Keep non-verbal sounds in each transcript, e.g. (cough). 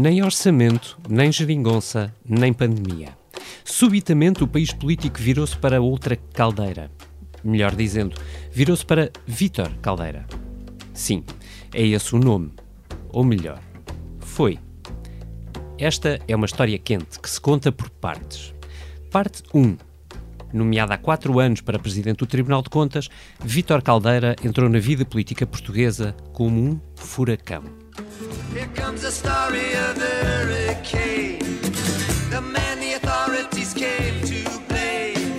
Nem orçamento, nem geringonça, nem pandemia. Subitamente o país político virou-se para outra caldeira. Melhor dizendo, virou-se para Vítor Caldeira. Sim, é esse o nome. Ou melhor, foi. Esta é uma história quente que se conta por partes. Parte 1. Nomeado há quatro anos para presidente do Tribunal de Contas, Vítor Caldeira entrou na vida política portuguesa como um furacão. Here comes the story of the hurricane. The man the authorities came to blame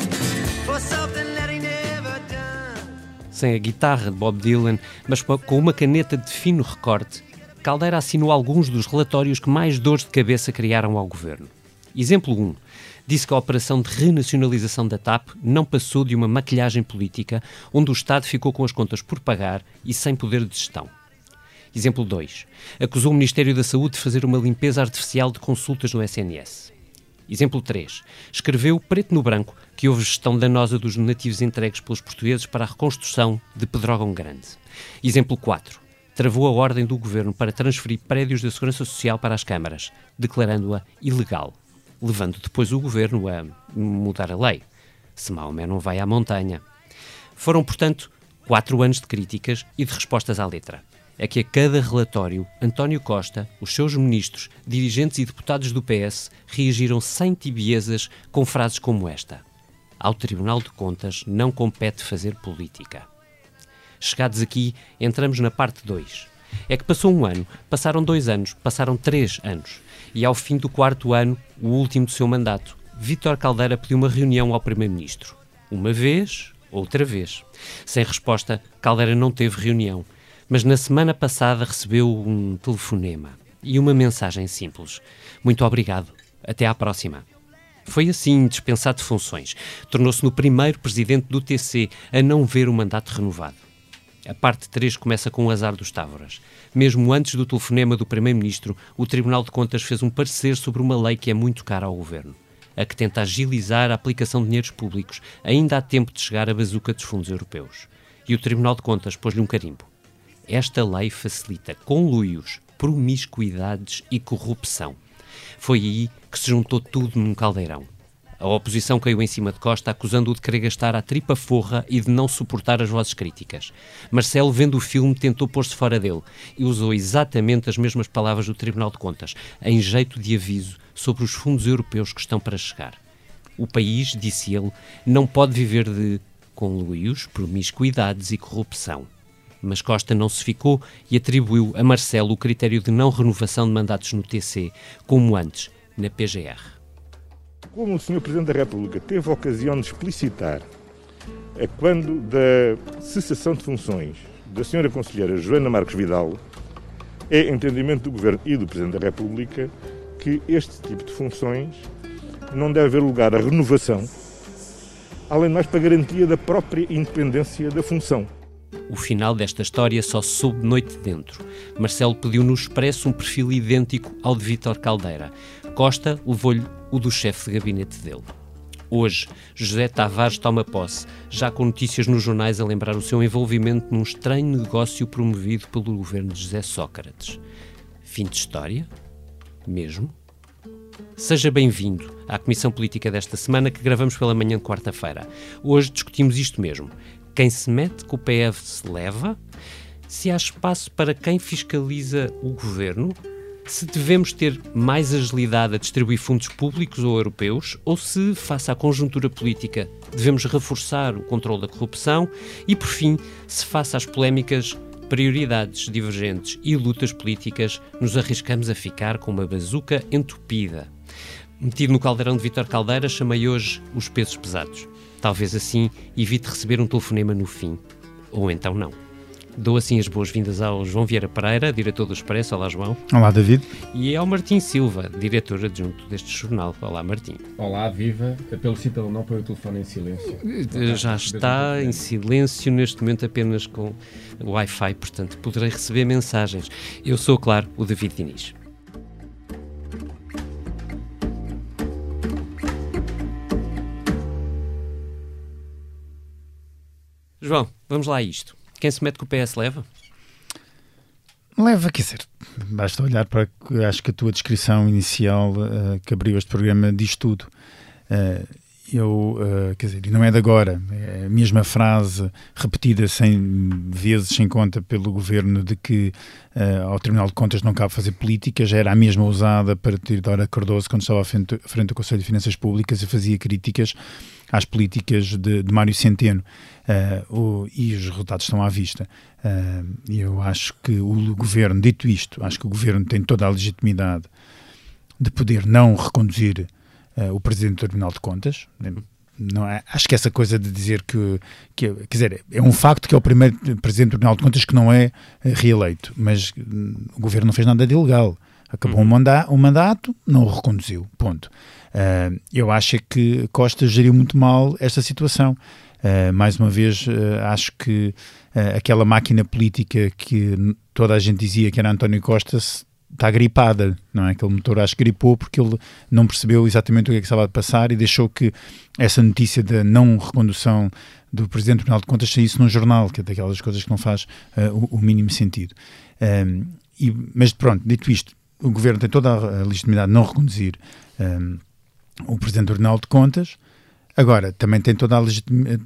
for something that he never done. Sem a guitarra de Bob Dylan, mas com uma caneta de fino recorte, Caldeira assinou alguns dos relatórios que mais dores de cabeça criaram ao governo. Exemplo 1. Disse que a operação de renacionalização da TAP não passou de uma maquilhagem política, onde o Estado ficou com as contas por pagar e sem poder de gestão. Exemplo 2. Acusou o Ministério da Saúde de fazer uma limpeza artificial de consultas no SNS. Exemplo 3. Escreveu preto no branco que houve gestão danosa dos donativos entregues pelos portugueses para a reconstrução de Pedrógão Grande. Exemplo 4 travou a ordem do governo para transferir prédios da Segurança Social para as câmaras, declarando-a ilegal, levando depois o governo a mudar a lei. Se Maomé não vai à montanha. Foram, portanto, quatro anos de críticas e de respostas à letra. É que a cada relatório, António Costa, os seus ministros, dirigentes e deputados do PS reagiram sem tibiezas com frases como esta: Ao Tribunal de Contas não compete fazer política. Chegados aqui, entramos na parte 2. É que passou um ano, passaram dois anos, passaram três anos. E ao fim do quarto ano, o último do seu mandato, Vítor Caldeira pediu uma reunião ao Primeiro-Ministro. Uma vez, outra vez. Sem resposta, Caldeira não teve reunião. Mas na semana passada recebeu um telefonema e uma mensagem simples. Muito obrigado. Até à próxima. Foi assim, dispensado de funções. Tornou-se no primeiro presidente do TC a não ver o mandato renovado. A parte 3 começa com o azar dos Távoras. Mesmo antes do telefonema do Primeiro-Ministro, o Tribunal de Contas fez um parecer sobre uma lei que é muito cara ao Governo. A que tenta agilizar a aplicação de dinheiros públicos, ainda há tempo de chegar à bazuca dos fundos europeus. E o Tribunal de Contas pôs-lhe um carimbo. Esta lei facilita conluios, promiscuidades e corrupção. Foi aí que se juntou tudo num caldeirão. A oposição caiu em cima de Costa, acusando-o de querer gastar a tripa forra e de não suportar as vozes críticas. Marcelo, vendo o filme, tentou pôr-se fora dele e usou exatamente as mesmas palavras do Tribunal de Contas, em jeito de aviso sobre os fundos europeus que estão para chegar. O país, disse ele, não pode viver de conluios, promiscuidades e corrupção. Mas Costa não se ficou e atribuiu a Marcelo o critério de não renovação de mandatos no TC, como antes, na PGR. Como o Sr. Presidente da República teve a ocasião de explicitar é quando da cessação de funções da Sra. Conselheira Joana Marques Vidal, é entendimento do Governo e do Presidente da República que este tipo de funções não deve haver lugar à renovação, além de mais para garantia da própria independência da função. O final desta história só se soube noite dentro. Marcelo pediu no expresso um perfil idêntico ao de Vítor Caldeira. Costa levou-lhe o do chefe de gabinete dele. Hoje, José Tavares toma posse, já com notícias nos jornais a lembrar o seu envolvimento num estranho negócio promovido pelo governo de José Sócrates. Fim de história? Mesmo? Seja bem-vindo à Comissão Política desta semana que gravamos pela manhã de quarta-feira. Hoje discutimos isto mesmo. Quem se mete com o PF se leva? Se há espaço para quem fiscaliza o governo? se devemos ter mais agilidade a distribuir fundos públicos ou europeus, ou se, face à conjuntura política, devemos reforçar o controle da corrupção e, por fim, se, face às polémicas, prioridades divergentes e lutas políticas, nos arriscamos a ficar com uma bazuca entupida. Metido no caldeirão de Vítor Caldeira, chamei hoje os pesos pesados. Talvez assim evite receber um telefonema no fim. Ou então não. Dou assim as boas-vindas ao João Vieira Pereira, diretor do Expresso. Olá, João. Olá, David. E ao Martim Silva, diretor adjunto deste jornal. Olá, Martim. Olá, viva. Pelo sim, pelo não, põe o telefone em silêncio. Eh, já está em silêncio neste momento apenas com Wi-Fi, portanto poderei receber mensagens. Eu sou, claro, o David Diniz. João, vamos lá a isto. Quem se mete com o PS leva? Leva, quer dizer, basta olhar para. Acho que a tua descrição inicial uh, que abriu este programa diz tudo. Uh, eu, uh, quer dizer, não é de agora, é a mesma frase repetida cem vezes sem conta pelo governo de que uh, ao Tribunal de Contas não cabe fazer políticas, era a mesma usada para Teodora Cardoso quando estava à frente, à frente do Conselho de Finanças Públicas e fazia críticas às políticas de, de Mário Centeno. Uh, o, e os resultados estão à vista. Eu acho que o governo, dito isto, acho que o governo tem toda a legitimidade de poder não reconduzir uh, o Presidente do Tribunal de Contas. Não é, acho que essa coisa de dizer que, que, quer dizer, é um facto que é o primeiro Presidente do Tribunal de Contas que não é eh, reeleito, mas hum, o Governo não fez nada de ilegal. Acabou uhum. um, manda um mandato, não o reconduziu, ponto. Uh, eu acho que Costa geriu muito mal esta situação. Uh, mais uma vez, uh, acho que aquela máquina política que toda a gente dizia que era António Costa está gripada, não é? Aquele motor acho que gripou porque ele não percebeu exatamente o que é que estava a passar e deixou que essa notícia da não recondução do Presidente do Tribunal de Contas saísse num jornal, que é daquelas coisas que não faz uh, o, o, mínimo sentido. Um, e, mas pronto, dito isto, o Governo tem toda a legitimidade de não reconduzir um, o Presidente do Tribunal de Contas, Agora, também tem toda a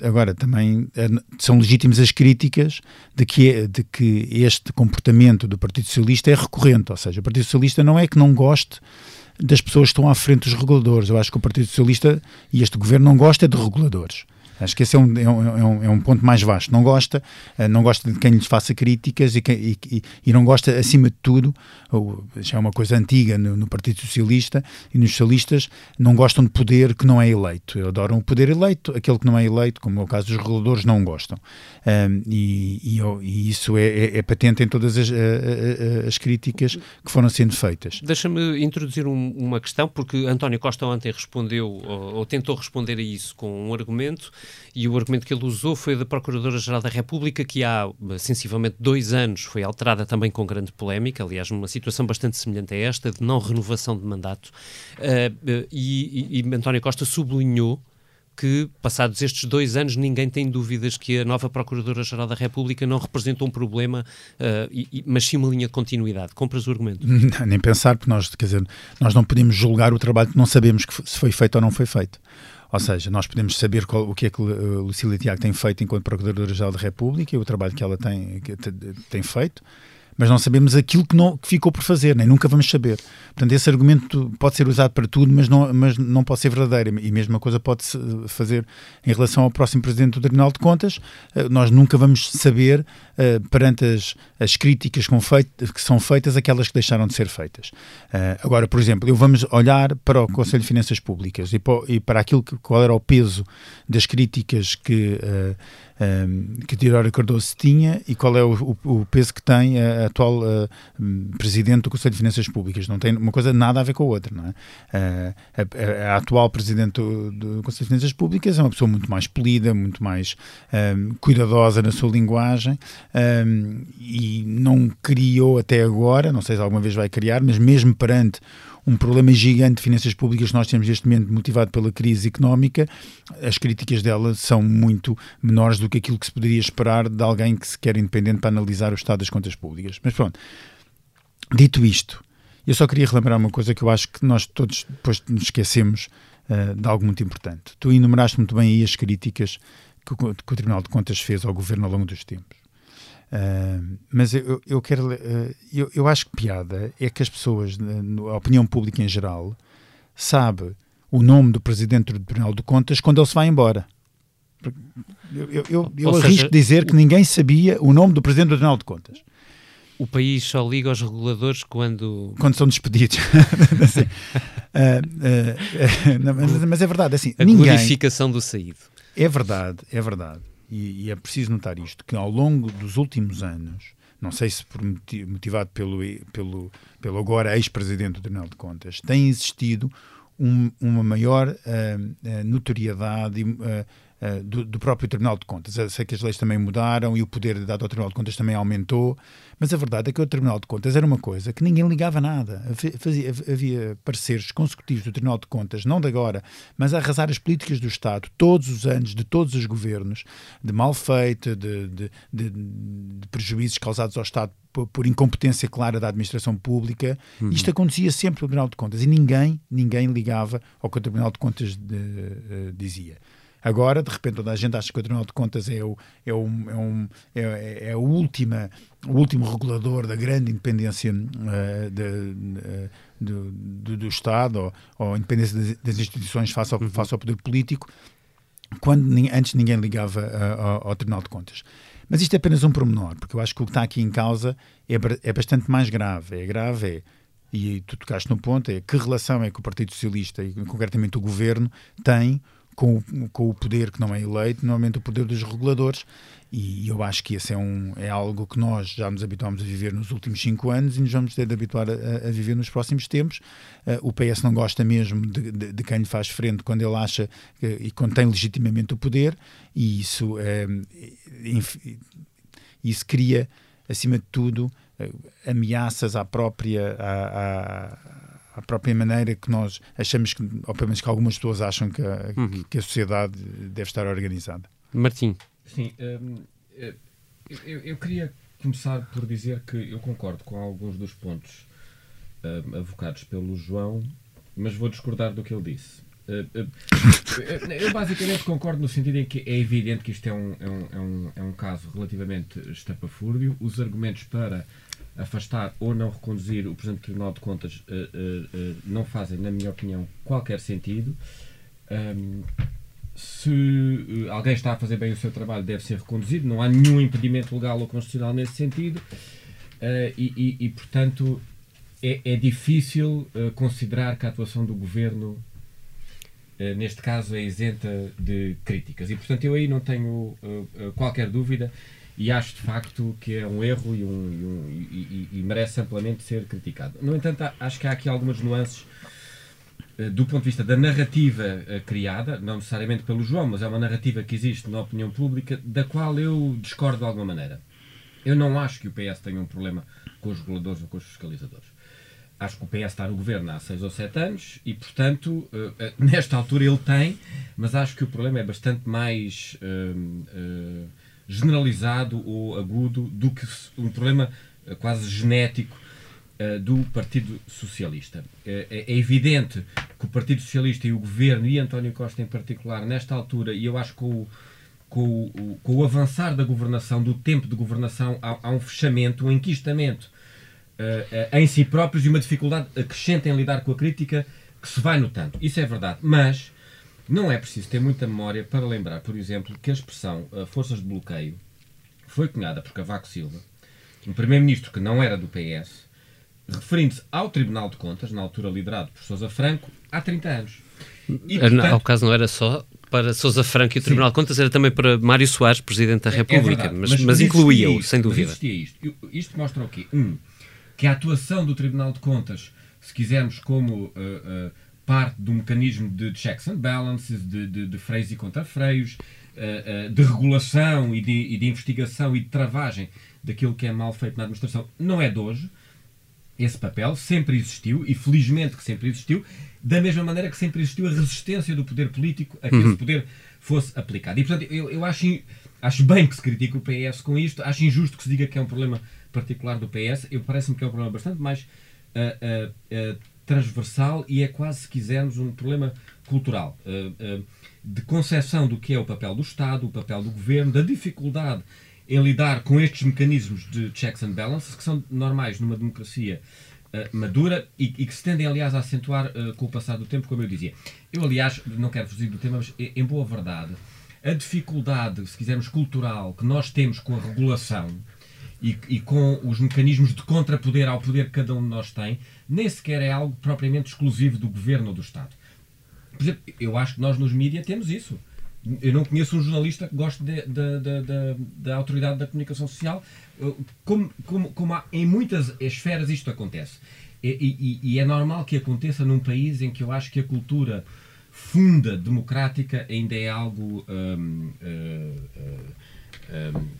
agora também eh, são legítimas as críticas de que, é, de que este comportamento do Partido Socialista é recorrente, ou seja, o Partido Socialista não é que não goste das pessoas que estão à frente dos reguladores. Eu acho que o Partido Socialista e este governo não gosta de reguladores. Acho que esse é um, é um, é um ponto mais vasto. Não gosta, eh, não gosta de quem lhes faça críticas e, e, e, não gosta, acima de tudo, já é uma coisa antiga no, no, Partido Socialista e nos socialistas, não gostam de poder que não é eleito. Adoram o poder eleito, aquele que não é eleito, como é o caso dos reguladores, não gostam. Um, e, e, isso é, é, é, patente em todas as, as, críticas que foram sendo feitas. Deixa-me introduzir um, uma questão, porque António Costa ontem respondeu, ou, ou tentou responder a isso com um argumento e o argumento que ele usou foi da Procuradora-Geral da República, que há sensivelmente dois anos foi alterada também com grande polémica, aliás, numa situação bastante semelhante a esta, de não renovação de mandato. Uh, e, e, e António Costa sublinhou que, passados estes dois anos, ninguém tem dúvidas que a nova Procuradora-Geral da República não representa um problema, uh, e, mas sim uma linha de continuidade. Compras o argumento? Não, nem pensar, porque nós, quer dizer, nós não podemos julgar o trabalho que não sabemos que se foi feito ou não foi feito. Ou seja, nós podemos saber qual, o que é que Lucília Tiago tem feito enquanto Procuradora-Geral da República e o trabalho que ela tem, que tem feito, mas não sabemos aquilo que, não, que ficou por fazer, nem nunca vamos saber. Portanto, esse argumento pode ser usado para tudo, mas não, mas não pode ser verdadeiro. E a mesma coisa pode-se fazer em relação ao próximo Presidente do Tribunal de Contas. Eh, nós nunca vamos saber, uh, perante as, as críticas que, são feitas, aquelas que deixaram de ser feitas. Agora, por exemplo, eu vamos olhar para o Conselho de Finanças Públicas e para, aquilo que, qual era o peso das críticas que. Que Teodoro Cardoso tinha e qual é o, o, peso que tem a atual uh, Presidente do Conselho de Finanças Públicas. Não tem uma coisa nada a ver com a outra. Não é? Uh, a, a, atual Presidente do, do, Conselho de Finanças Públicas é uma pessoa muito mais polida, muito mais um, cuidadosa na sua linguagem um, e não criou até agora, não sei se alguma vez vai criar, mas mesmo perante um problema gigante de finanças públicas que nós temos neste momento motivado pela crise económica, as críticas dela são muito menores do que aquilo que se poderia esperar de alguém que se quer independente para analisar o estado das contas públicas. Mas pronto, dito isto, eu só queria relembrar uma coisa que eu acho que nós todos depois nos esquecemos uh, de algo muito importante. Tu enumeraste muito bem aí as críticas que o, que o Tribunal de Contas fez ao Governo ao longo dos tempos. Uh, mas eu, eu quero. Uh, eu, eu acho que piada é que as pessoas, a opinião pública em geral, sabe o nome do presidente do Tribunal de Contas quando ele se vai embora. Eu, eu, eu, eu arrisco seja, dizer que ninguém sabia o nome do presidente do Tribunal de Contas. O país só liga aos reguladores quando. Quando são despedidos. (laughs) assim, uh, mas, mas, é verdade. Assim, a ninguém... glorificação do saído. É verdade, é verdade e, e, é preciso notar isto, que ao longo dos últimos anos, não sei se motivado pelo, pelo, pelo agora ex-presidente do Tribunal de Contas, tem existido um, uma maior uh, notoriedade uh, uh, do, do, próprio Tribunal de Contas. Eu sei que as leis também mudaram e o poder dado ao Tribunal de Contas também aumentou, mas a verdade é que o Tribunal de Contas era uma coisa que ninguém ligava nada. Fazia, havia pareceres consecutivos do Tribunal de Contas, não de agora, mas a arrasar as políticas do Estado, todos os anos, de todos os governos, de mal feito, de, de, de, de prejuízos causados ao Estado por, incompetência clara da administração pública. Uhum. Isto acontecia sempre no Tribunal de Contas e ninguém, ninguém ligava ao que o Tribunal de Contas de, uh, dizia. Agora, de repente, toda a gente acha que o Tribunal de Contas é o, é o, é um, é, é última, o último regulador da grande independência uh, de, do, do, do, Estado ou, ou independência das, das, instituições face ao, uhum. face ao poder político, quando antes ninguém ligava uh, ao, ao, Tribunal de Contas. Mas isto é apenas um pormenor, porque eu acho que o que está aqui em causa é, é bastante mais grave. É grave, é, e tu tocaste no ponto, é que relação é que o Partido Socialista e concretamente o Governo tem com, com o poder que não é eleito, normalmente o poder dos reguladores. E eu acho que esse é, um, é algo que nós já nos habituámos a viver nos últimos cinco anos e nos vamos ter de habituar a, a viver nos próximos tempos. Uh, o PS não gosta mesmo de, de, de, quem lhe faz frente quando ele acha que, e quando tem legitimamente o poder, e isso, uh, isso cria, acima de tudo, uh, ameaças à própria. À, à, à própria maneira que nós achamos que, ou pelo menos que algumas pessoas acham que a, uhum. que a sociedade deve estar organizada. Martim. Sim, hum, eh, eu, eu, queria começar por dizer que eu concordo com alguns dos pontos um, avocados pelo João, mas vou discordar do que ele disse. Uh, uh, eu basicamente concordo no sentido em que é evidente que isto é um, é um, é um, é um caso relativamente estapafúrdio. Os argumentos para afastar ou não reconduzir o Presidente do Tribunal de Contas uh, uh, uh, não fazem, na minha opinião, qualquer sentido. Um, se alguém está a fazer bem o seu trabalho, deve ser reconduzido. Não há nenhum impedimento legal ou constitucional nesse sentido. E, e, e, portanto, é, é difícil considerar que a atuação do governo, neste caso, é isenta de críticas. E, portanto, eu aí não tenho qualquer dúvida e acho de facto que é um erro e, um, e, um, e, e, merece amplamente ser criticado. No entanto, acho que há aqui algumas nuances eh, do ponto de vista da narrativa eh, criada, não necessariamente pelo João, mas é uma narrativa que existe na opinião pública, da qual eu discordo de alguma maneira. Eu não acho que o PS tenha um problema com os reguladores ou com os fiscalizadores. Acho que o PS está no governo há seis ou sete anos e, portanto, eh, (laughs) nesta altura ele tem, mas acho que o problema é bastante mais. Generalizado ou agudo do que um problema eh, quase genético uh, do Partido Socialista. Uh, é evidente que o Partido Socialista e o Governo, e António Costa em particular, nesta altura, e eu acho que com o, com o, com o avançar da governação, do tempo de governação, há, há um fechamento, um enquistamento em si próprios e uma dificuldade crescente em lidar com a crítica que se vai notando. Isso é verdade. Mas não é preciso ter muita memória para lembrar, por exemplo, que a expressão uh, forças de bloqueio foi cunhada por Cavaco Silva, um primeiro-ministro que não era do PS, referindo-se ao Tribunal de Contas, na altura liderado por Sousa Franco, há 30 anos. E, portanto, Ao caso não era só para Sousa Franco e o Tribunal sim. de Contas, era também para Mário Soares, Presidente da é, é República, é mas, mas, mas incluía-o, sem dúvida. Mas isto. isto mostra o quê? Um, que a atuação do Tribunal de Contas, se quisermos como... Uh, uh, parte do mecanismo de checks and balances, de, de, de freios e contrafreios, uh, uh, de regulação e de, e de, investigação e de travagem daquilo que é mal feito na administração, não é de hoje. Esse papel sempre existiu, e felizmente que sempre existiu, da mesma maneira que sempre existiu a resistência do poder político a que uhum. esse poder fosse aplicado. E, portanto, eu, eu acho, acho bem que se critique o PS com isto, acho injusto que se diga que é um problema particular do PS, eu parece-me que é um problema bastante mais uh, uh, transversal e é quase, se quisermos, um problema cultural. Uh, uh, de concepção do que é o papel do Estado, o papel do governo, da dificuldade em lidar com estes mecanismos de checks and balances, que são normais numa democracia uh, madura e, e, que se tendem, aliás, a acentuar com o passar do tempo, como eu dizia. Eu, aliás, não quero fugir do tema, mas em boa verdade, a dificuldade, se quisermos, cultural que nós temos com a regulação e, e, com os mecanismos de contrapoder ao poder que cada um de nós tem, nem sequer é algo propriamente exclusivo do governo ou do Estado. Por exemplo, eu acho que nós nos mídias temos isso. Eu não conheço um jornalista que goste da autoridade da comunicação social. Como, como, como há, em muitas esferas isto acontece. E, e, e, é normal que aconteça num país em que eu acho que a cultura funda democrática ainda é algo. Um, uh, uh,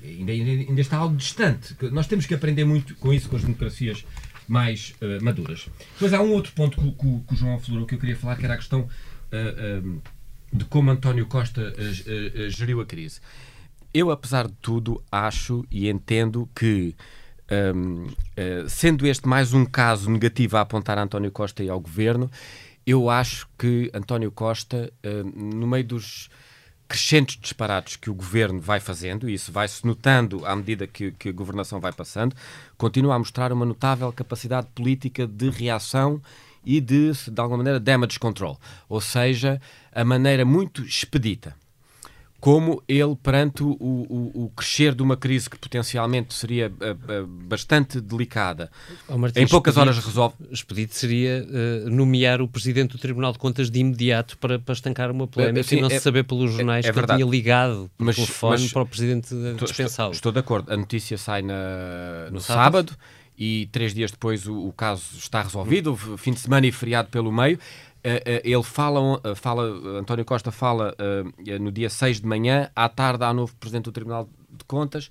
ainda, ainda, está algo distante. Nós temos que aprender muito com isso, com as democracias mais uh, maduras. Depois há um outro ponto que, que, que, o João aflorou que eu queria falar, que era a questão um, de como António Costa geriu a crise. Eu, apesar de tudo, acho e entendo que um, uh, sendo este mais um caso negativo a apontar a António Costa e ao governo, eu acho que António Costa, uh, no meio dos crescentes disparados que o governo vai fazendo, e isso vai-se notando à medida que, que, a governação vai passando, continua a mostrar uma notável capacidade política de reação e de, de alguma maneira, damage control. Ou seja, a maneira muito expedita como ele, perante o, o, o, crescer de uma crise que potencialmente seria uh, uh, bastante delicada, oh, Martins, em poucas horas resolve. Expedito seria uh, nomear o Presidente do Tribunal de Contas de imediato para, para estancar uma polémica Sim, e não é, se saber pelos jornais é, é que tinha ligado o telefone mas, para o Presidente dispensá-lo. Estou, estou, de acordo. A notícia sai na, no, no sábado. sábado e três dias depois o, o, caso está resolvido, fim de semana e feriado pelo meio. Eh, eh, ele fala, eh, fala, António Costa fala no dia 6 de manhã, à tarde há novo Presidente do Tribunal de Contas,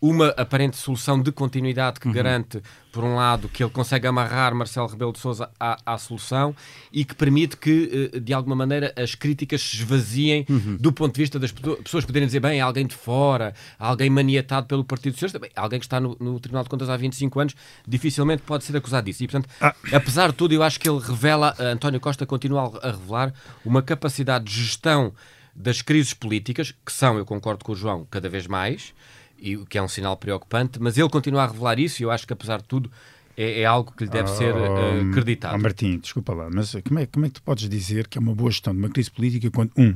uma aparente solução de continuidade que uhum. garante, por um lado, que ele consegue amarrar Marcelo Rebelo de Sousa à, à solução e que permite que, eh, de alguma maneira, as críticas se esvaziem uhum. do ponto de vista das pessoas poderem dizer, bem, alguém de fora, alguém maniatado pelo Partido Socialista, bem, alguém que está no, no, Tribunal de Contas há 25 anos, dificilmente pode ser acusado disso. E, portanto, ah. apesar de tudo, eu acho que ele revela, eh, António Costa continua a revelar uma capacidade de gestão das crises políticas, que são, eu concordo com o João, cada vez mais, e o que é um sinal preocupante, mas ele continua a revelar isso e eu acho que, apesar de tudo, é, é algo que lhe deve ser uh, acreditado. Oh, Martim, desculpa lá, mas como é, como é que tu podes dizer que é uma boa gestão de uma crise política quando, um,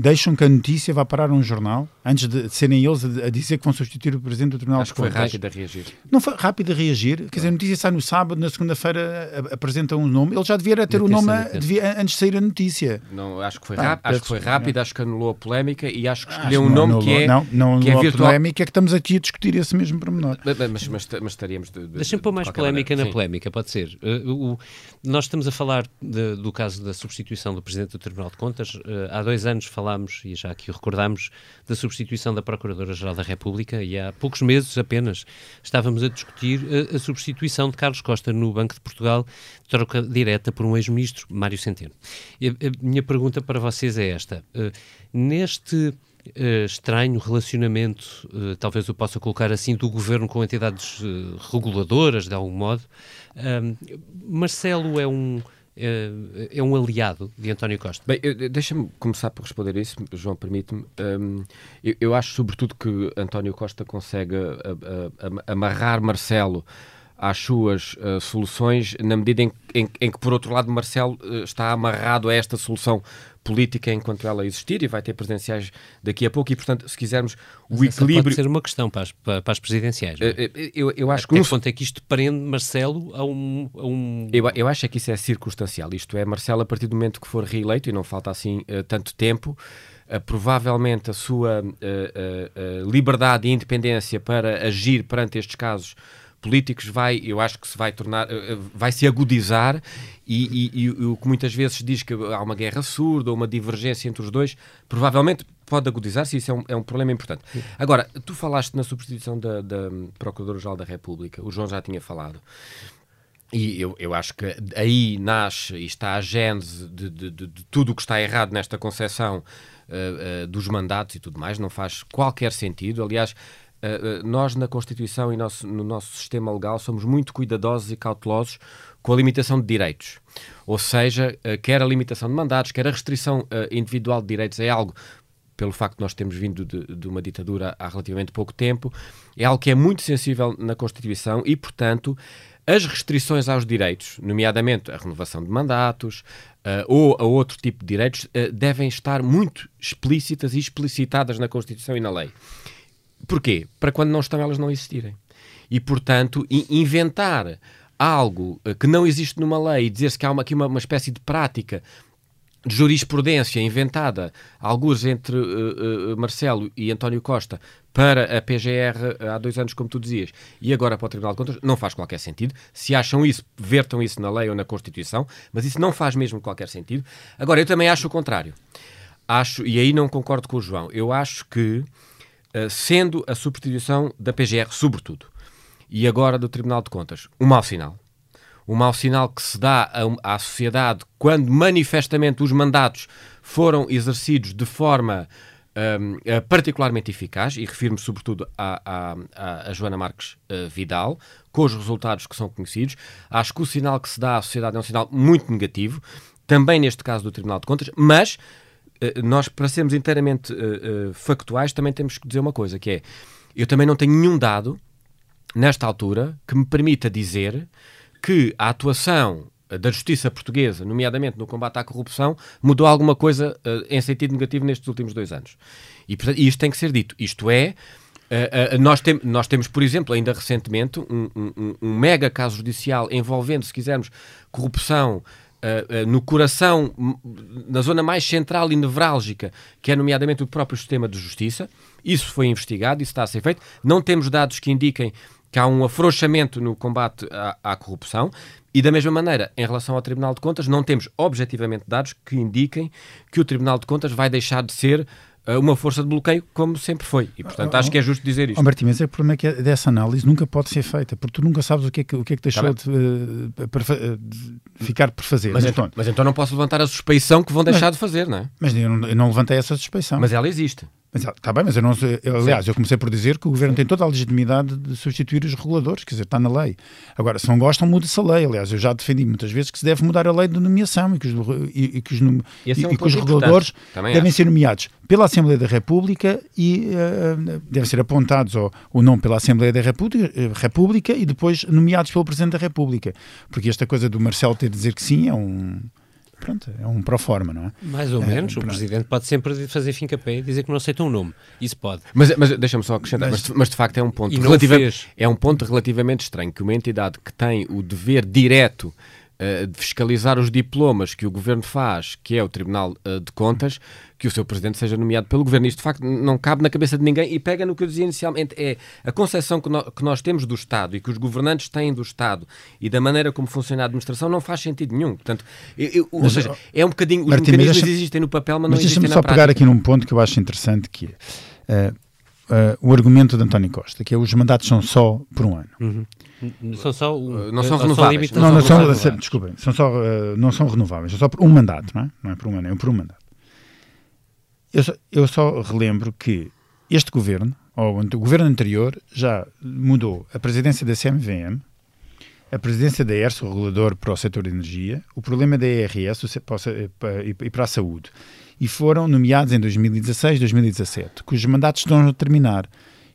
deixam que a notícia vá parar a um jornal antes de serem eles a dizer que vão substituir o Presidente do Tribunal Acho que foi rápido a reagir. Não foi rápido a reagir. Quer dizer, a notícia sai no sábado, na segunda-feira apresenta um nome. Ele já devia ter o nome devia, antes de sair a notícia. Não, acho que foi, ah, rápido, acho que foi rápido, acho que anulou a polémica e acho que escolheu um nome anulou, que é Não, não que é virtual. a polémica, é que estamos aqui a discutir esse mesmo pormenor. Mas, mas, mas, mas estaríamos... De, de, Deixa-me pôr mais polémica maneira. na Sim. polémica, pode ser. Uh, o, nós estamos a falar de, do caso da substituição do Presidente do Tribunal de Contas. Uh, há dois anos falámos, e já aqui o recordámos, da substituição da Procuradora-Geral da República e há poucos meses apenas estávamos a discutir a, a, substituição de Carlos Costa no Banco de Portugal, troca direta por um ex-ministro, Mário Centeno. E a, a, minha pergunta para vocês é esta. Uh, neste Uh, estranho relacionamento, uh, talvez eu possa colocar assim, do governo com entidades uh, reguladoras, de algum modo. Marcelo é um é, é um aliado de António Costa? Bem, deixa-me começar por responder isso, João, permite-me. Um, eu, eu, acho, sobretudo, que António Costa consegue a, a, a, amarrar Marcelo às suas uh, soluções, na medida em, em, em, que, por outro lado, Marcelo uh, está amarrado a esta solução política enquanto ela existir e vai ter presidenciais daqui a pouco e, portanto, se quisermos o Mas equilíbrio... pode ser uma questão para as, para, as presidenciais. É? Eu, eu acho Até que... ponto é que isto prende Marcelo a um... A um... Eu, eu acho é que isso é circunstancial. Isto é, Marcelo, a partir do momento que for reeleito, e não falta assim uh, tanto tempo, provavelmente a sua liberdade e independência para agir perante estes casos políticos vai, eu acho que se vai tornar, vai se agudizar e, e, e, o que muitas vezes diz que há uma guerra surda ou uma divergência entre os dois, provavelmente pode agudizar-se e isso é um, é um problema importante. Agora, tu falaste na substituição da, da Procuradora-Geral da República, o João já tinha falado. E eu, eu acho que aí nasce e está a gênese de, de, de, de tudo o que está errado nesta concepção uh, uh, dos mandatos e tudo mais. Não faz qualquer sentido. Aliás, uh, nós na Constituição e nosso, no nosso sistema legal somos muito cuidadosos e cautelosos com a limitação de direitos. Ou seja, eh, quer a limitação de mandatos, quer a restrição eh, individual de direitos é algo pelo facto de nós termos vindo de, de, uma ditadura há relativamente pouco tempo, é algo que é muito sensível na Constituição e, portanto, as restrições aos direitos, nomeadamente a renovação de mandatos uh, ou a outro tipo de direitos, uh, devem estar muito explícitas e explicitadas na Constituição e na lei. Porquê? Para quando não estão elas não existirem. E, portanto, inventar algo eh, que não existe numa lei e dizer-se que há uma, aqui uma, uma espécie de prática de jurisprudência inventada, alguns entre uh, uh, Marcelo e António Costa, para a PGR há dois anos, como tu dizias, e agora para o Tribunal de Contas, não faz qualquer sentido. Se acham isso, vertam isso na lei ou na Constituição, mas isso não faz mesmo qualquer sentido. Agora, eu também acho o contrário. Acho, e aí não concordo com o João, eu acho que, sendo a substituição da PGR, sobretudo, e agora do Tribunal de Contas, um mau sinal o mau sinal que se dá à, sociedade quando manifestamente os mandatos foram exercidos de forma um, eh, particularmente eficaz, e refiro-me sobretudo à, à, à, Joana Marques uh, Vidal, com os resultados que são conhecidos. Acho que o sinal que se dá à sociedade é um sinal muito negativo, também neste caso do Tribunal de Contas, mas nós, para sermos inteiramente uh, factuais, também temos que dizer uma coisa, que é, eu também não tenho nenhum dado, nesta altura, que me permita dizer que a atuação eh, da justiça portuguesa, nomeadamente no combate à corrupção, mudou alguma coisa uh, em sentido negativo nestes últimos dois anos. E, portanto, isto tem que ser dito. Isto é, uh, uh, nós, tem, nós temos, por exemplo, ainda recentemente, um, um, um mega caso judicial envolvendo, se quisermos, corrupção no coração, na zona mais central e nevrálgica, que é nomeadamente o próprio sistema de justiça. Isso foi investigado, isso está a ser feito. Não temos dados que indiquem que há um afrouxamento no combate à, à, corrupção e, da mesma maneira, em relação ao Tribunal de Contas, não temos objetivamente dados que indiquem que o Tribunal de Contas vai deixar de ser uma força de bloqueio como sempre foi. E, portanto, acho que é justo dizer isto. Oh, Martim, mas é o problema é que dessa análise nunca pode ser feita, porque tu nunca sabes o que é que, o que, é que deixou tá de, uh, de, ficar por fazer. Mas, mas, então, mas, então, não posso levantar a suspeição que vão deixar mas, de fazer, não é? Mas eu não, eu não levantei essa suspeição. Mas ela existe. Está bem, mas eu não sei. Eu, aliás, eu comecei por dizer que o governo Sim. tem toda a legitimidade de substituir os reguladores, quer dizer, está na lei. Agora, se não gostam, muda-se a lei. Aliás, eu já defendi muitas vezes que se deve mudar a lei de nomeação e que os, e, e que os, e, é um e que os reguladores devem ser nomeados pela Assembleia da República e uh, devem ser apontados ou, ou não pela Assembleia da República, República e depois nomeados pelo Presidente da República. Porque esta coisa do Marcelo ter de dizer que sim é um pronto, é um pró-forma, não é? Mais ou é, menos, o Presidente pode sempre fazer fim pé e dizer que não aceita um nome, isso pode. Mas, mas deixa-me só acrescentar, mas, mas, de facto é um ponto, é um ponto relativamente estranho, que uma entidade que tem o dever direto de fiscalizar os diplomas que o Governo faz, que é o Tribunal uh, de Contas, que o seu presidente seja nomeado pelo governo. Isto, de facto, não cabe na cabeça de ninguém e pega no que eu dizia inicialmente. É a concepção que, no, que nós temos do Estado e que os governantes têm do Estado e da maneira como funciona a administração não faz sentido nenhum. Portanto, eu, eu, ou mas, seja, é um bocadinho. Os Martim, mecanismos existem no papel, mas, mas não existem na prática. Deixa-me só pegar aqui num ponto que eu acho interessante que é. Uh, Uh, o argumento de António Costa, que é os mandatos são só por um ano. Uhum. São só uh, não são renováveis. Não, não, são, são desculpem, são só, uh, não são renováveis, são só por um mandato, não é? Não é por um ano, é por um mandato. Eu só, eu só relembro que este governo, ou o governo anterior, já mudou a presidência da CMVM, a presidência da ERS, o regulador para o setor de energia, o problema da ERS e para a saúde. E foram nomeados em 2016, 2017, cujos mandatos estão a terminar.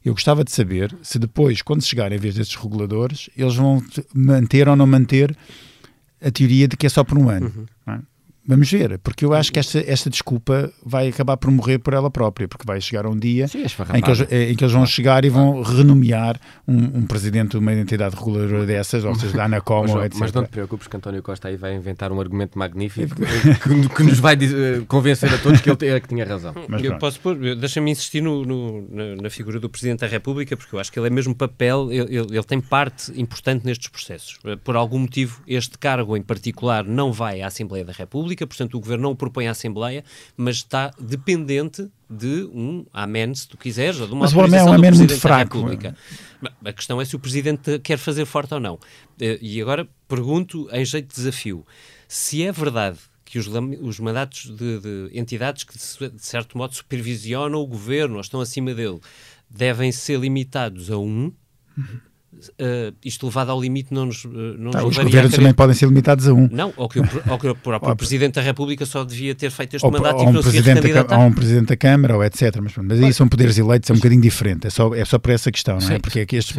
Eu gostava de saber se depois, quando chegarem a vez desses reguladores, eles vão manter ou não manter a teoria de que é só por um ano. Uhum. É? Vamos ver, porque eu acho que esta, esta desculpa vai acabar por morrer por ela própria, porque vai chegar um dia Sim, em, que eles, em que eles vão chegar e vão renomear um, um presidente de uma entidade reguladora dessas, ou seja, da Anacom, (laughs) mas, etc. Mas não te preocupes que António Costa aí vai inventar um argumento magnífico (laughs) que, que, nos vai dizer, convencer a todos que ele é que tinha razão. Mas eu posso pôr, deixa-me insistir no, no, na, figura do Presidente da República, porque eu acho que ele é mesmo papel, ele, ele tem parte importante nestes processos. Por algum motivo, este cargo em particular não vai à Assembleia da República, portanto o Governo não o propõe à Assembleia, mas está dependente de um amém, se tu quiseres, ou de uma mas autorização é um Presidente muito fraco. da República. A questão é se o Presidente quer fazer forte ou não. Eh, e agora pergunto em jeito de desafio, se é verdade que os, os mandatos de, de, entidades que, de certo modo, supervisionam o Governo ou estão acima dele, devem ser limitados a um, uhum uh, isto levado ao limite não nos, uh, não tá, nos Os governos também podem ser limitados a um. Não, ou que o, ou que o próprio (laughs) Presidente da República só devia ter feito este ou, mandato ou e que não se Ou um Presidente da Câmara, ou etc. Mas, mas aí são poderes eleitos, é um bocadinho diferente. É só, é só por essa questão, não é? Porque é que estes...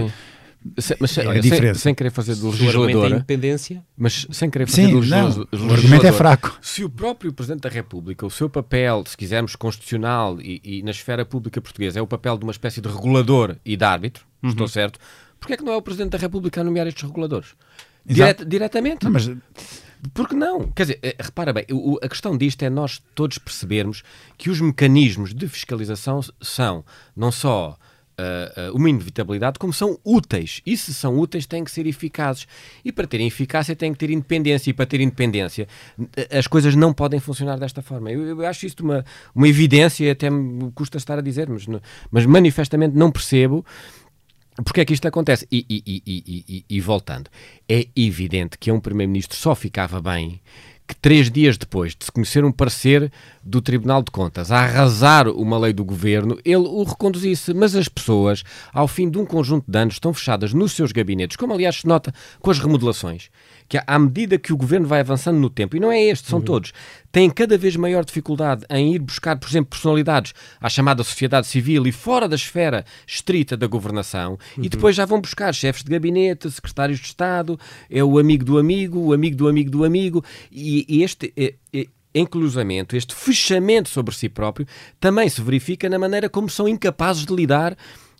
Se, mas, é olha, sem, sem, querer fazer do legislador, independência. mas sem querer fazer Sim, do legislador, o argumento é fraco. Se o próprio Presidente da República, o seu papel, se quisermos constitucional e, e na esfera pública portuguesa, é o papel de uma espécie de regulador e de árbitro, uhum. estou certo, Porquê é que não é o Presidente da República a nomear estes reguladores? Diret, diretamente. Não, mas Porque não? Quer dizer, eh, repara bem, o, a questão disto é nós todos percebermos que os mecanismos de fiscalização são não só uh, uh, uma inevitabilidade, como são úteis. E se são úteis, têm que ser eficazes. E para terem eficácia, têm que ter independência. E para ter independência, as coisas não podem funcionar desta forma. Eu, eu acho isto uma, uma evidência, e até me custa estar a dizer, mas, mas manifestamente não percebo porque é que isto acontece? E, e, e, e, voltando, é evidente que a um Primeiro-Ministro só ficava bem que três dias depois de se conhecer um parecer do Tribunal de Contas a arrasar uma lei do governo, ele o reconduzisse. Mas as pessoas, ao fim de um conjunto de anos, estão fechadas nos seus gabinetes, como aliás se nota com as remodelações que à medida que o governo vai avançando no tempo, e não é este, são uhum. todos, têm cada vez maior dificuldade em ir buscar, por exemplo, personalidades à chamada sociedade civil e fora da esfera estrita da governação, uhum. e depois já vão buscar chefes de gabinete, secretários de Estado, é o amigo do amigo, o amigo do amigo do amigo, e, e este. É, é, este fechamento sobre si próprio, também se verifica na maneira como são incapazes de lidar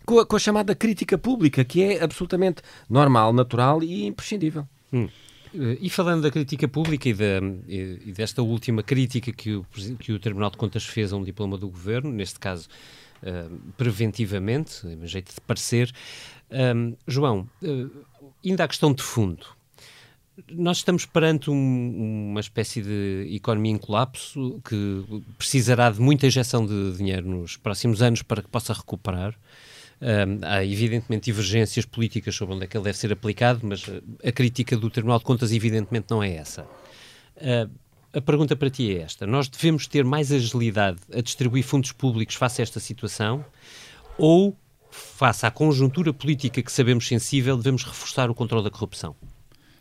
com a, com a chamada crítica pública, que é absolutamente normal, natural e imprescindível. Hum. Eh, e falando da crítica pública e, da, e, desta última crítica que o, que o Tribunal de Contas fez a um diploma do governo, neste caso uh, preventivamente, em jeito de parecer, um, João, uh, ainda a questão de fundo. Nós estamos perante um, uma espécie de economia em colapso que precisará de muita injeção de dinheiro nos próximos anos para que possa recuperar. Um, há evidentemente divergências políticas sobre onde é que ele deve ser aplicado, mas a crítica do Tribunal de Contas evidentemente não é essa. Uh, a pergunta para ti é esta: nós devemos ter mais agilidade a distribuir fundos públicos face a esta situação ou, face à conjuntura política que sabemos sensível, devemos reforçar o controle da corrupção?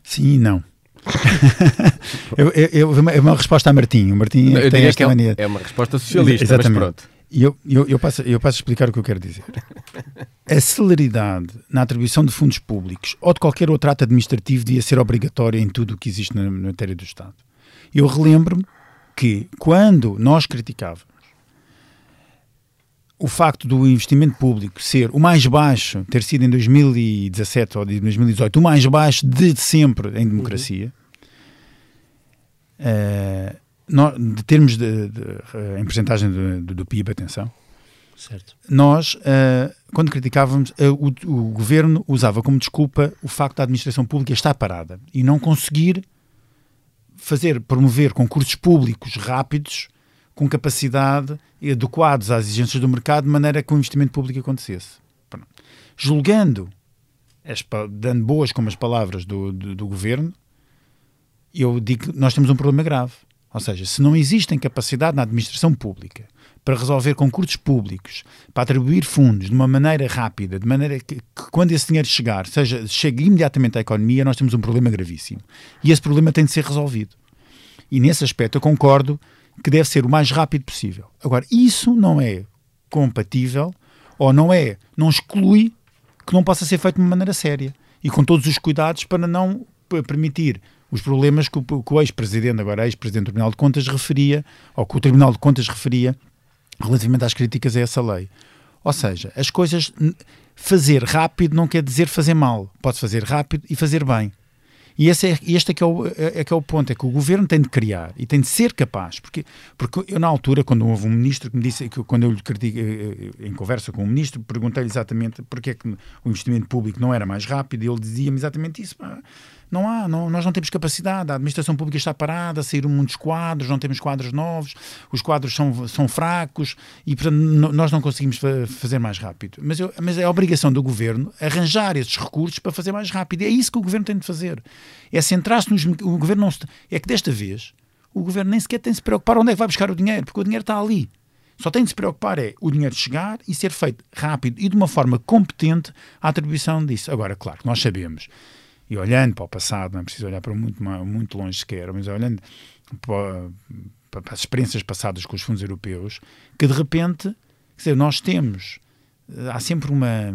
Sim e não. (laughs) eu, eu, eu, é uma resposta a Martim. O Martim eu tem esta é, maneira. É uma resposta socialista, Exatamente. mas pronto. E eu, eu, eu, passo, eu passo a explicar o que eu quero dizer. A celeridade na atribuição de fundos públicos ou de qualquer outro ato administrativo devia ser obrigatória em tudo o que existe na matéria do Estado. Eu relembro-me que quando nós criticávamos o facto do investimento público ser o mais baixo, ter sido em 2017 ou 2018, o mais baixo de sempre em democracia, uhum. uh, de termos de, de, eh, em porcentagem do, do PIB, atenção, certo. nós, uh, quando criticávamos, uh, o, o, governo usava como desculpa o facto da administração pública estar parada e não conseguir fazer, promover concursos públicos rápidos, com capacidade e adequados às exigências do mercado, de maneira que o investimento público acontecesse. Pronto. Julgando, dando boas como as palavras do, do, do governo, eu digo que nós temos um problema grave ou seja, se não existe capacidade na administração pública para resolver concursos públicos, para atribuir fundos de uma maneira rápida, de maneira que, que, quando esse dinheiro chegar, seja, chegue imediatamente à economia, nós temos um problema gravíssimo. E esse problema tem de ser resolvido. E nesse aspecto eu concordo que deve ser o mais rápido possível. Agora, isso não é compatível ou não é, não exclui que não possa ser feito de uma maneira séria e com todos os cuidados para não permitir os problemas que o, que o ex-presidente, agora ex-presidente do Tribunal de Contas, referia, ou que o Tribunal de Contas referia relativamente às críticas a essa lei. Ou seja, as coisas. Fazer rápido não quer dizer fazer mal. Pode fazer rápido e fazer bem. E esse é, este é que é, o, é, é que é o ponto, é que o governo tem de criar e tem de ser capaz, porque, porque eu na altura, quando houve um ministro que me disse, que quando eu lhe critiquei, eh, eh, em conversa com o ministro, perguntei-lhe exatamente porque é que o investimento público não era mais rápido e ele dizia-me exatamente isso, não há, não, nós não temos capacidade, a administração pública está parada, saíram muitos quadros, não temos quadros novos, os quadros são, são fracos e portanto nós não conseguimos fazer mais rápido. Mas, eu, mas é a obrigação do governo arranjar esses recursos para fazer mais rápido. E é isso que o governo tem de fazer. É centrar-se nos. O governo não É que desta vez o governo nem sequer tem de se preocupar onde é que vai buscar o dinheiro, porque o dinheiro está ali. Só tem de se preocupar é o dinheiro chegar e ser feito rápido e de uma forma competente a atribuição disso. Agora, claro, nós sabemos e olhando para o passado, não é preciso olhar para muito, muito longe sequer, mas olhando para, para as experiências passadas com os fundos europeus, que de repente, quer dizer, nós temos, há sempre uma,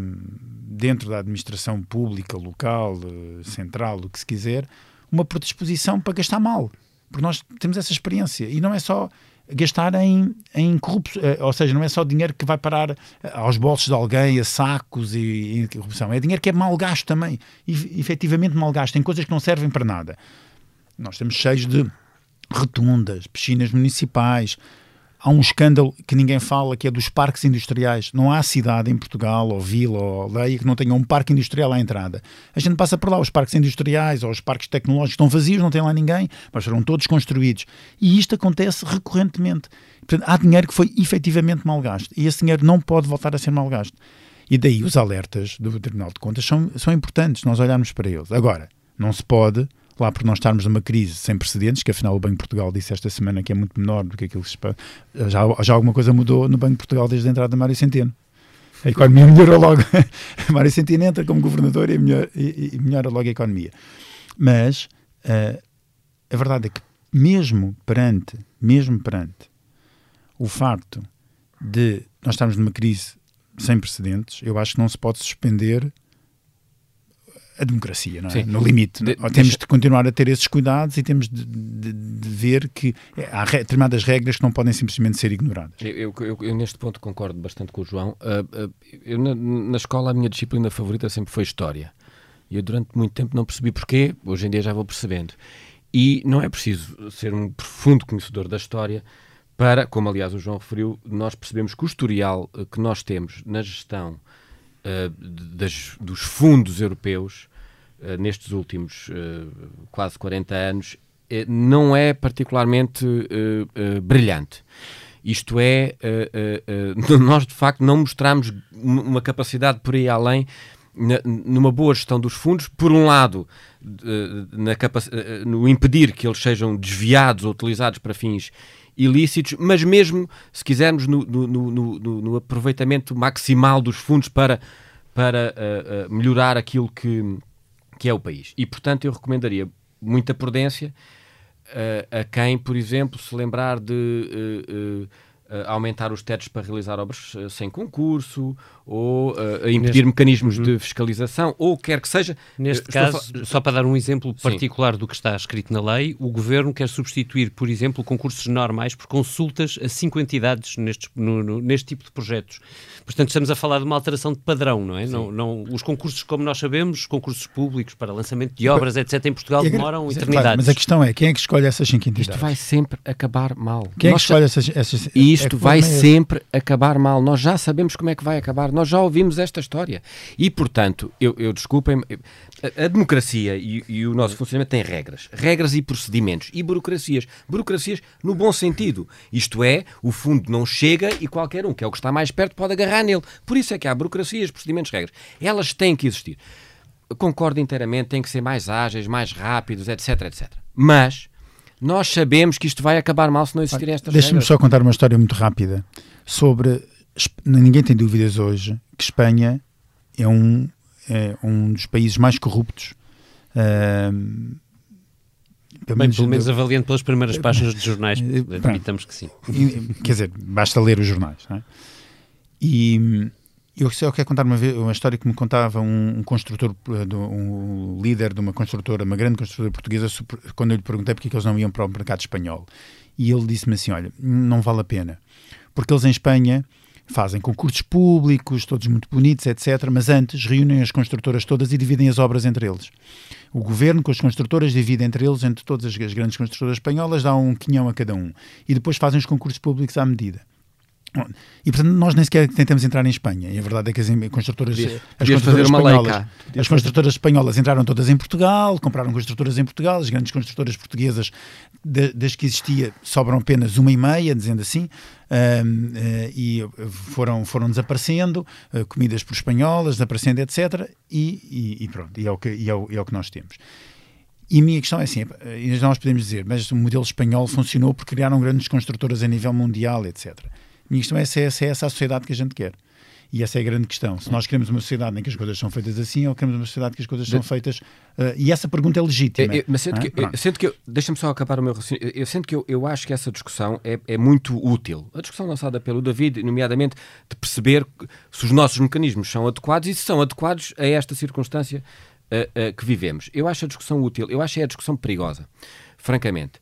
dentro da administração pública, local, central, o que se quiser, uma predisposição para gastar mal. Porque nós temos essa experiência. E não é só gastar em, em corrupção, eh, ou seja, não é só dinheiro que vai parar eh, aos bolsos de alguém, a sacos e, e corrupção, é dinheiro que é mal gasto também, e, efetivamente mal gasto, em coisas que não servem para nada. Nós temos cheios de rotundas, piscinas municipais. Há um escândalo que ninguém fala, que é dos parques industriais. Não há cidade em Portugal, ou vila, ou aldeia, que não tenha um parque industrial à entrada. A gente passa por lá, os parques industriais ou os parques tecnológicos estão vazios, não tem lá ninguém, mas foram todos construídos. E isto acontece recorrentemente. Portanto, há dinheiro que foi efetivamente mal gasto. E esse dinheiro não pode voltar a ser mal gasto. E daí os alertas do Tribunal de Contas são, são importantes, nós olharmos para eles. Agora, não se pode, lá por nós estarmos numa crise sem precedentes, que afinal o Banco de Portugal disse esta semana que é muito menor do que aquilo que se. Já, já alguma coisa mudou no Banco de Portugal desde a entrada de Mário Centeno. A economia (laughs) melhorou logo. (laughs) Mário Centeno entra como governador e, melhor, e, e melhora logo a economia. Mas uh, a verdade é que mesmo perante, mesmo perante o facto de nós estarmos numa crise sem precedentes, eu acho que não se pode suspender a democracia, não é? no limite. De, temos deixa... de continuar a ter esses cuidados e temos de, de, de ver que há re, determinadas regras que não podem simplesmente ser ignoradas. Eu, eu, eu neste ponto concordo bastante com o João. Uh, uh, eu, na, na, escola, a minha disciplina favorita sempre foi História. E eu durante muito tempo não percebi porquê, hoje em dia já vou percebendo. E não é preciso ser um profundo conhecedor da história para, como aliás o João referiu, nós percebemos que o historial eh, que nós temos na gestão uh, das, dos fundos europeus nestes últimos uh, quase 40 anos não é particularmente brilhante. Isto é, (laughs) nós de facto não mostramos uma capacidade por aí além numa boa gestão dos fundos, por um lado, no impedir que eles sejam desviados ou utilizados para fins ilícitos, mas mesmo, se quisermos, no, no, no, no aproveitamento maximal dos fundos para, para melhorar aquilo que, que é o país. E, portanto, eu recomendaria muita prudência uh, a quem, por exemplo, se lembrar de uh, aumentar os tetos para realizar obras sem concurso, ou uh, impedir Neste... mecanismos uhum. de fiscalização, ou quer que seja. Neste caso, só para dar um exemplo particular Sim. do que está escrito na lei, o Governo quer substituir, por exemplo, concursos normais por consultas a cinco entidades neste, no, no, neste tipo de projetos. Portanto, estamos a falar de uma alteração de padrão, não é? Não, não, os concursos, como nós sabemos, concursos públicos para lançamento de obras, etc., em Portugal demoram mas, eternidades. Mas a questão é, quem é que escolhe essas cinco entidades? Isto vai sempre acabar mal. Quem nós é que escolhe essas... essas isto é vai é sempre acabar mal. Nós já sabemos como é que vai acabar. Nós já ouvimos esta história. E, portanto, eu, eu desculpem, a, a democracia e, e, o nosso funcionamento tem regras. Regras e procedimentos. E burocracias. Burocracias no bom sentido. Isto é, o fundo não chega e qualquer um, que é o que está mais perto, pode agarrar nele. Por isso é que há burocracias, procedimentos, regras. Elas têm que existir. Concordo inteiramente, têm que ser mais ágeis, mais rápidos, etc, etc. Mas nós sabemos que isto vai acabar mal se não existirem estas Deixa-me só contar uma história muito rápida sobre. Ninguém tem dúvidas hoje que Espanha é um, é um dos países mais corruptos. Uh, pelo Bem, menos, pelo menos avaliando pelas primeiras páginas de jornais, (laughs) admitamos que sim. Quer dizer, basta ler os jornais. É? E eu só quero contar uma, vez, uma história que me contava um, um construtor, eh, um líder de uma construtora, uma grande construtora portuguesa, quando eu lhe perguntei porque é que eles não iam para o mercado espanhol. E ele disse-me assim: Olha, não vale a pena, porque eles em Espanha fazem concursos públicos, todos muito bonitos, etc. Mas antes reúnem as construtoras todas e dividem as obras entre eles. O governo com as construtoras divide entre eles, entre todas as grandes construtoras espanholas, dá um quinhão a cada um. E depois fazem os concursos públicos à medida. E portanto nós nem sequer tentamos entrar em Espanha. E a verdade é que as construtoras, as construtoras espanholas, as construtoras espanholas entraram todas em Portugal, compraram construtoras em Portugal, as grandes construtoras portuguesas, desde que existia, sobram apenas uma e meia, dizendo assim, uh, eh, e foram, foram desaparecendo, uh, comidas por espanholas, desaparecendo, etc. E, e, e pronto, e é, o que, e é, o, é o que nós temos. E a minha questão é assim, nós podemos dizer, mas o modelo espanhol funcionou porque criaram grandes construtoras a nível mundial, etc minha questão é se, é se é essa a sociedade que a gente quer. E essa é a grande questão. Se nós queremos uma sociedade em que as coisas são feitas assim ou queremos uma sociedade em que as coisas são feitas. Uh, e essa pergunta é legítima. Eu, mas sendo, é? que, eu, sendo que eu. Deixa-me só acabar o meu raciocínio. Eu sinto que eu, eu acho que essa discussão é, é muito útil. A discussão lançada pelo David, nomeadamente de perceber se os nossos mecanismos são adequados e se são adequados a esta circunstância uh, uh, que vivemos. Eu acho a discussão útil. Eu acho que é a discussão perigosa. Francamente.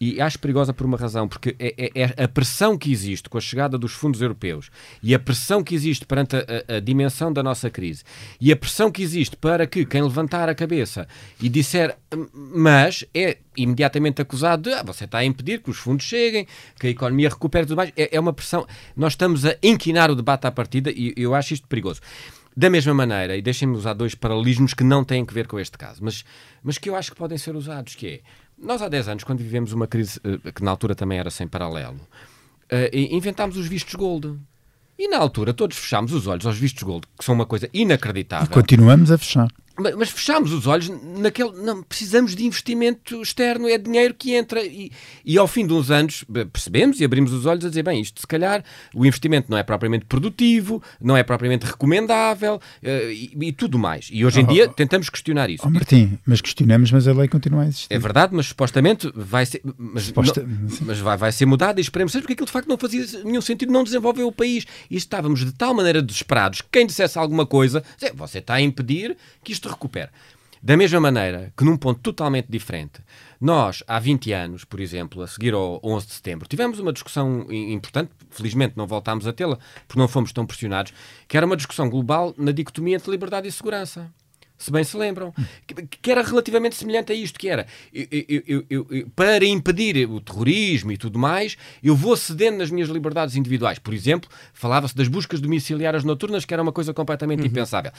E acho perigosa por uma razão, porque é, é, é, a pressão que existe com a chegada dos fundos europeus e a pressão que existe perante a, a, a, dimensão da nossa crise e a pressão que existe para que quem levantar a cabeça e disser mas é imediatamente acusado de ah, você está a impedir que os fundos cheguem, que a economia recupere tudo mais. É, é uma pressão. Nós estamos a inquinar o debate à partida e eu acho isto perigoso. Da mesma maneira, e deixem-me usar dois paralelismos que não têm que ver com este caso, mas, mas que eu acho que podem ser usados, que é, nós há 10 anos, quando vivemos uma crise eh, que na altura também era sem paralelo, uh, inventámos os vistos gold. E na altura todos fechámos os olhos aos vistos gold, que são uma coisa inacreditável. E continuamos a fechar. Mas, fechámos os olhos naquele. Não, precisamos de investimento externo, é dinheiro que entra. E, e ao fim de uns anos percebemos e abrimos os olhos a dizer: bem, isto se calhar o investimento não é propriamente produtivo, não é propriamente recomendável uh, e, e, tudo mais. E hoje em oh, dia tentamos questionar isso. Oh, Martim, mas questionamos, mas a lei continua a existir. É verdade, mas supostamente vai ser. Mas, Suposta... não, (laughs) mas vai, vai ser mudada e esperemos seja porque aquilo de facto não fazia nenhum sentido, não desenvolveu o país. E estávamos de tal maneira desesperados que quem dissesse alguma coisa, você está a impedir que isto recupere. Da mesma maneira que num ponto totalmente diferente, nós, há 20 anos, por exemplo, a seguir ao 11 de setembro, tivemos uma discussão importante, felizmente não voltámos a tê-la, porque não fomos tão pressionados, que era uma discussão global na dicotomia entre liberdade e segurança se bem se lembram, que, era relativamente semelhante a isto, que era eu, eu, eu, para impedir o terrorismo e tudo mais, eu vou cedendo nas minhas liberdades individuais. Por exemplo, falava-se das buscas domiciliárias noturnas, que era uma coisa completamente uhum. impensável.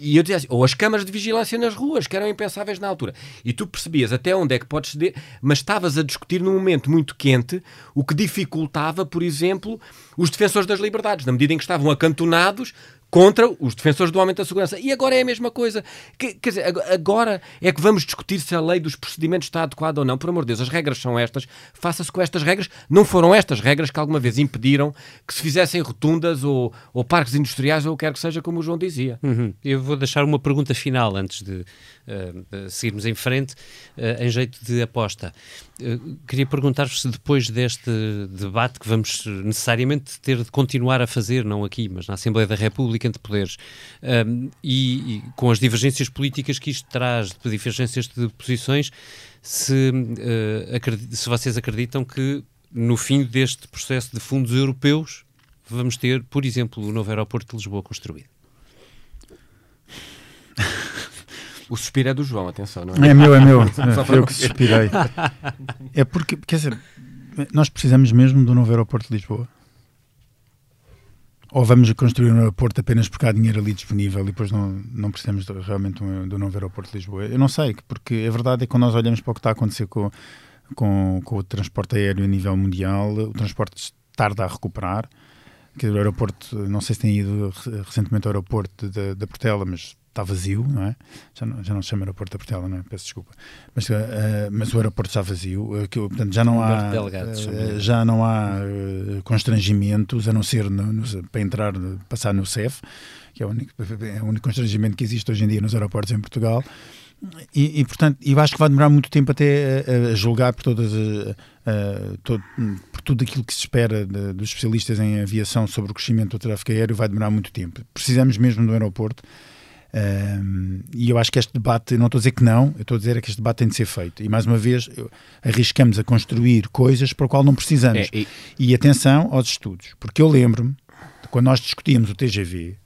E eu dizia assim, ou as câmaras de vigilância nas ruas, que eram impensáveis na altura. E tu percebias até onde é que podes ceder, mas estavas a discutir num momento muito quente, o que dificultava, por exemplo, os defensores das liberdades, na medida em que estavam acantonados contra os defensores do aumento da segurança. E agora é a mesma coisa. Quer, quer dizer, agora é que vamos discutir se a lei dos procedimentos está adequada ou não. Por amor de Deus, as regras são estas. Faça-se com estas regras. Não foram estas regras que alguma vez impediram que se fizessem rotundas ou, ou parques industriais ou o que quer que seja, como o João dizia. Uhum. Eu vou deixar uma pergunta final antes de uh, seguirmos em frente, uh, em jeito de aposta. Uh, queria perguntar-vos se depois deste debate que vamos necessariamente ter de continuar a fazer, não aqui, mas na Assembleia da República, entre poderes, um, e, e, com as divergências políticas que isto traz, de divergências de posições, se, se vocês acreditam que no fim deste processo de fundos europeus vamos ter, por exemplo, o novo aeroporto de Lisboa construído. O suspiro é do João, atenção, não é? É meu, é meu. (laughs) É, eu que suspirei. É porque, quer dizer, nós precisamos mesmo do novo aeroporto de Lisboa. Ou vamos construir um aeroporto apenas porque há dinheiro ali disponível e depois não, não precisamos de, realmente do novo aeroporto de Lisboa? Eu não sei, porque a verdade é que quando nós olhamos para o que está a acontecer com, com, com o transporte aéreo a nível mundial, o transporte tarda a recuperar. Dizer, o aeroporto, não sei se tem ido recentemente ao aeroporto da, da Portela, mas está vazio, não é? Já não, já não se chama aeroporto da Portela, não é? Peço desculpa. Mas, uh, mas o aeroporto está vazio, uh, que, portanto já não há, uh, já não há constrangimentos, a não ser no, no, para entrar, passar no CEF, que é o, único, é o único constrangimento que existe hoje em dia nos aeroportos em Portugal. E, e, portanto, eu acho que vai demorar muito tempo até a, a julgar por todas todo, por tudo aquilo que se espera de, dos especialistas em aviação sobre o crescimento do tráfego aéreo, vai demorar muito tempo. Precisamos mesmo do aeroporto um, e eu acho que este debate, não estou a dizer que não, eu estou a dizer é que este debate tem de ser feito. E mais uma vez, arriscamos a construir coisas para o qual não precisamos. É, e... e... atenção aos estudos, porque eu lembro-me, quando nós discutíamos o TGV,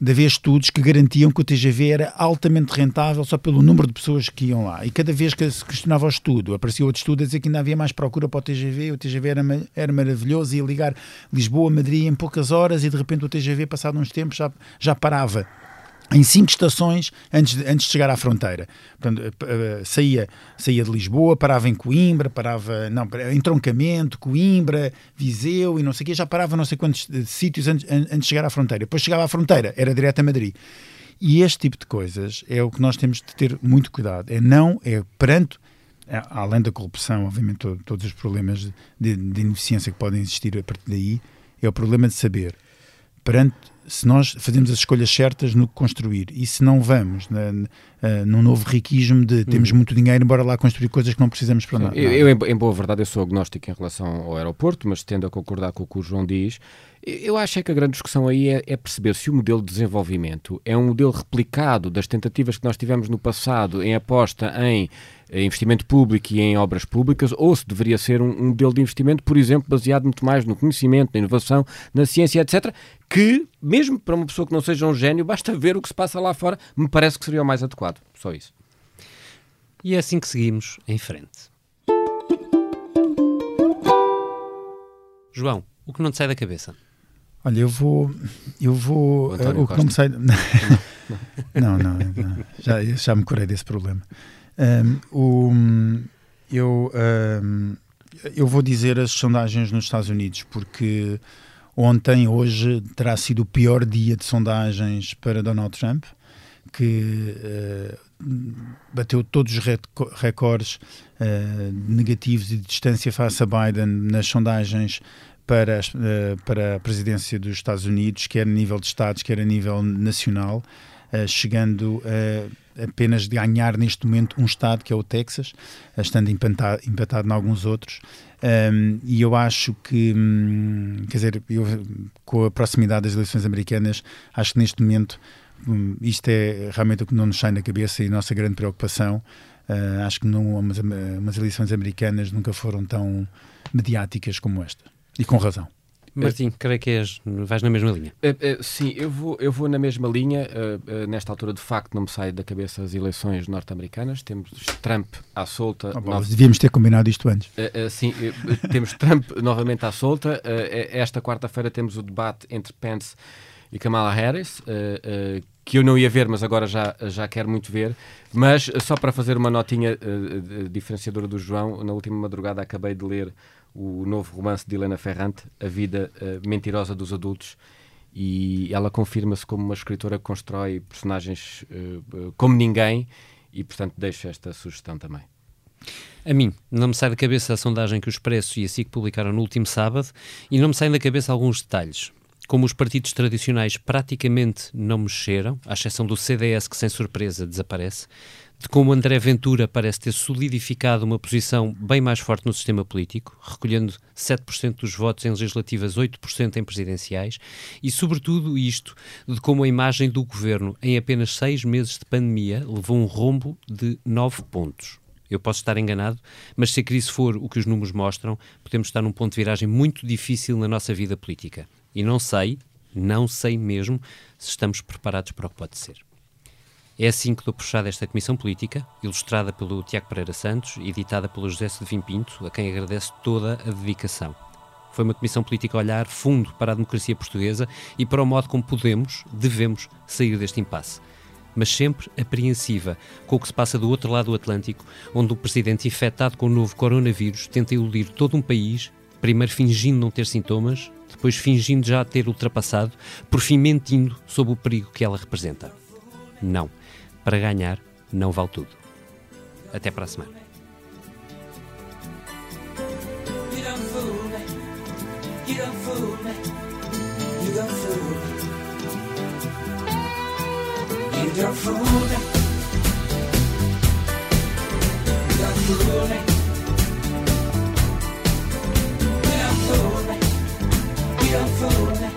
de haver estudos que garantiam que o TGV era altamente rentável só pelo número de pessoas que iam lá. E cada vez que se questionava o estudo, aparecia outro estudo a dizer que ainda havia mais procura para o TGV, o TGV era, era maravilhoso, ia ligar Lisboa a Madrid em poucas horas e de repente o TGV, passado uns tempos, já, já parava em cinco estações antes de, antes de chegar à fronteira. Portanto, eh, saía, saía de Lisboa, parava em Coimbra, parava não, em Troncamento, Coimbra, Viseu e não sei o quê, já parava não sei quantos eh, sítios antes, antes de chegar à fronteira. Depois chegava à fronteira, era direto a Madrid. E este tipo de coisas é o que nós temos de ter muito cuidado. É não, é perante, além da corrupção, obviamente, todo, todos os problemas de, de ineficiência que podem existir a partir daí, é o problema de saber perante se nós fazemos as escolhas certas no que construir e se não vamos na, uh, num novo riquismo de temos hum. muito dinheiro, embora lá construir coisas que não precisamos para nada. Eu, eu, em boa verdade, eu sou agnóstico em relação ao aeroporto, mas tendo a concordar com o que o João diz, Eu acho é que a grande discussão aí é, é, perceber se o modelo de desenvolvimento é um modelo replicado das tentativas que nós tivemos no passado em aposta em investimento público e em obras públicas, ou se deveria ser um, um modelo de investimento, por exemplo, baseado muito mais no conhecimento, na inovação, na ciência, etc., que, mesmo para uma pessoa que não seja um gênio, (laughs) basta ver o que se passa lá fora, me parece que seria o mais adequado. Só isso. E é assim que seguimos em frente. João, o que não te sai da cabeça? Olha, eu vou. Eu vou. O, uh, o que não me sai. (laughs) não, não, não, já, já me curei desse problema. Um, o, eu, um, eu vou dizer as sondagens nos Estados Unidos, porque ontem, hoje, terá sido o pior dia de sondagens para Donald Trump, que uh, bateu todos os recordes uh, negativos de distância face a Biden nas sondagens para, uh, para a presidência dos Estados Unidos, quer a nível de Estados, quer a nível nacional, uh, chegando apenas de ganhar neste momento um Estado, que é o Texas, uh, estando empatado, empatado em alguns outros. Um, e eu acho que, hum, quer dizer, eu, com a proximidade das eleições americanas, acho que neste momento hum, isto é realmente o que não nos sai na cabeça e a nossa grande preocupação. Uh, acho que não, umas, umas eleições americanas nunca foram tão mediáticas como esta. E com razão. Martim, creio que és, vais na mesma linha. Uh, uh, sim, eu vou, eu vou na mesma linha. Uh, nesta altura, de facto, não me sai da cabeça as eleições norte-americanas. Temos Trump à solta. Oh, bom, Devíamos ter combinado isto antes. sim, temos Trump (laughs) novamente à solta. esta quarta-feira temos o debate entre Pence e Kamala Harris, que eu não ia ver, mas agora já, já quero muito ver. Mas só para fazer uma notinha diferenciadora do João, na última madrugada acabei de ler o novo romance de Helena Ferrante, A Vida uh, Mentirosa dos Adultos, e ela confirma-se como uma escritora que constrói personagens uh, como ninguém, e portanto deixo esta sugestão também. A mim, não me sai da cabeça a sondagem que o Expresso e a SIC publicaram no último sábado e não me saem da cabeça alguns detalhes. Como os partidos tradicionais praticamente não mexeram, à exceção do CDS que sem surpresa desaparece, de como André Ventura parece ter solidificado uma posição bem mais forte no sistema político, recolhendo 7% dos votos em legislativas, 8% em presidenciais, e sobretudo isto, de como a imagem do governo em apenas seis meses de pandemia levou um rombo de 9 pontos. Eu posso estar enganado, mas se a crise for o que os números mostram, podemos estar num ponto de viragem muito difícil na nossa vida política. E não sei, não sei mesmo, se estamos preparados para o que pode ser. É assim que dou fechada esta comissão política, ilustrada pelo Tiago Pereira Santos e editada pelo José Sedivim Pinto, a quem agradeço toda a dedicação. Foi uma comissão política a olhar fundo para a democracia portuguesa e para o modo como podemos, devemos, sair deste impasse. Mas sempre apreensiva com o que se passa do outro lado do Atlântico, onde o presidente infectado com o novo coronavírus tenta iludir todo um país, primeiro fingindo não ter sintomas, depois fingindo já ter ultrapassado, por fim mentindo sobre o perigo que ela representa. Não para ganhar não vale tudo. Até para a semana. Don't fool me.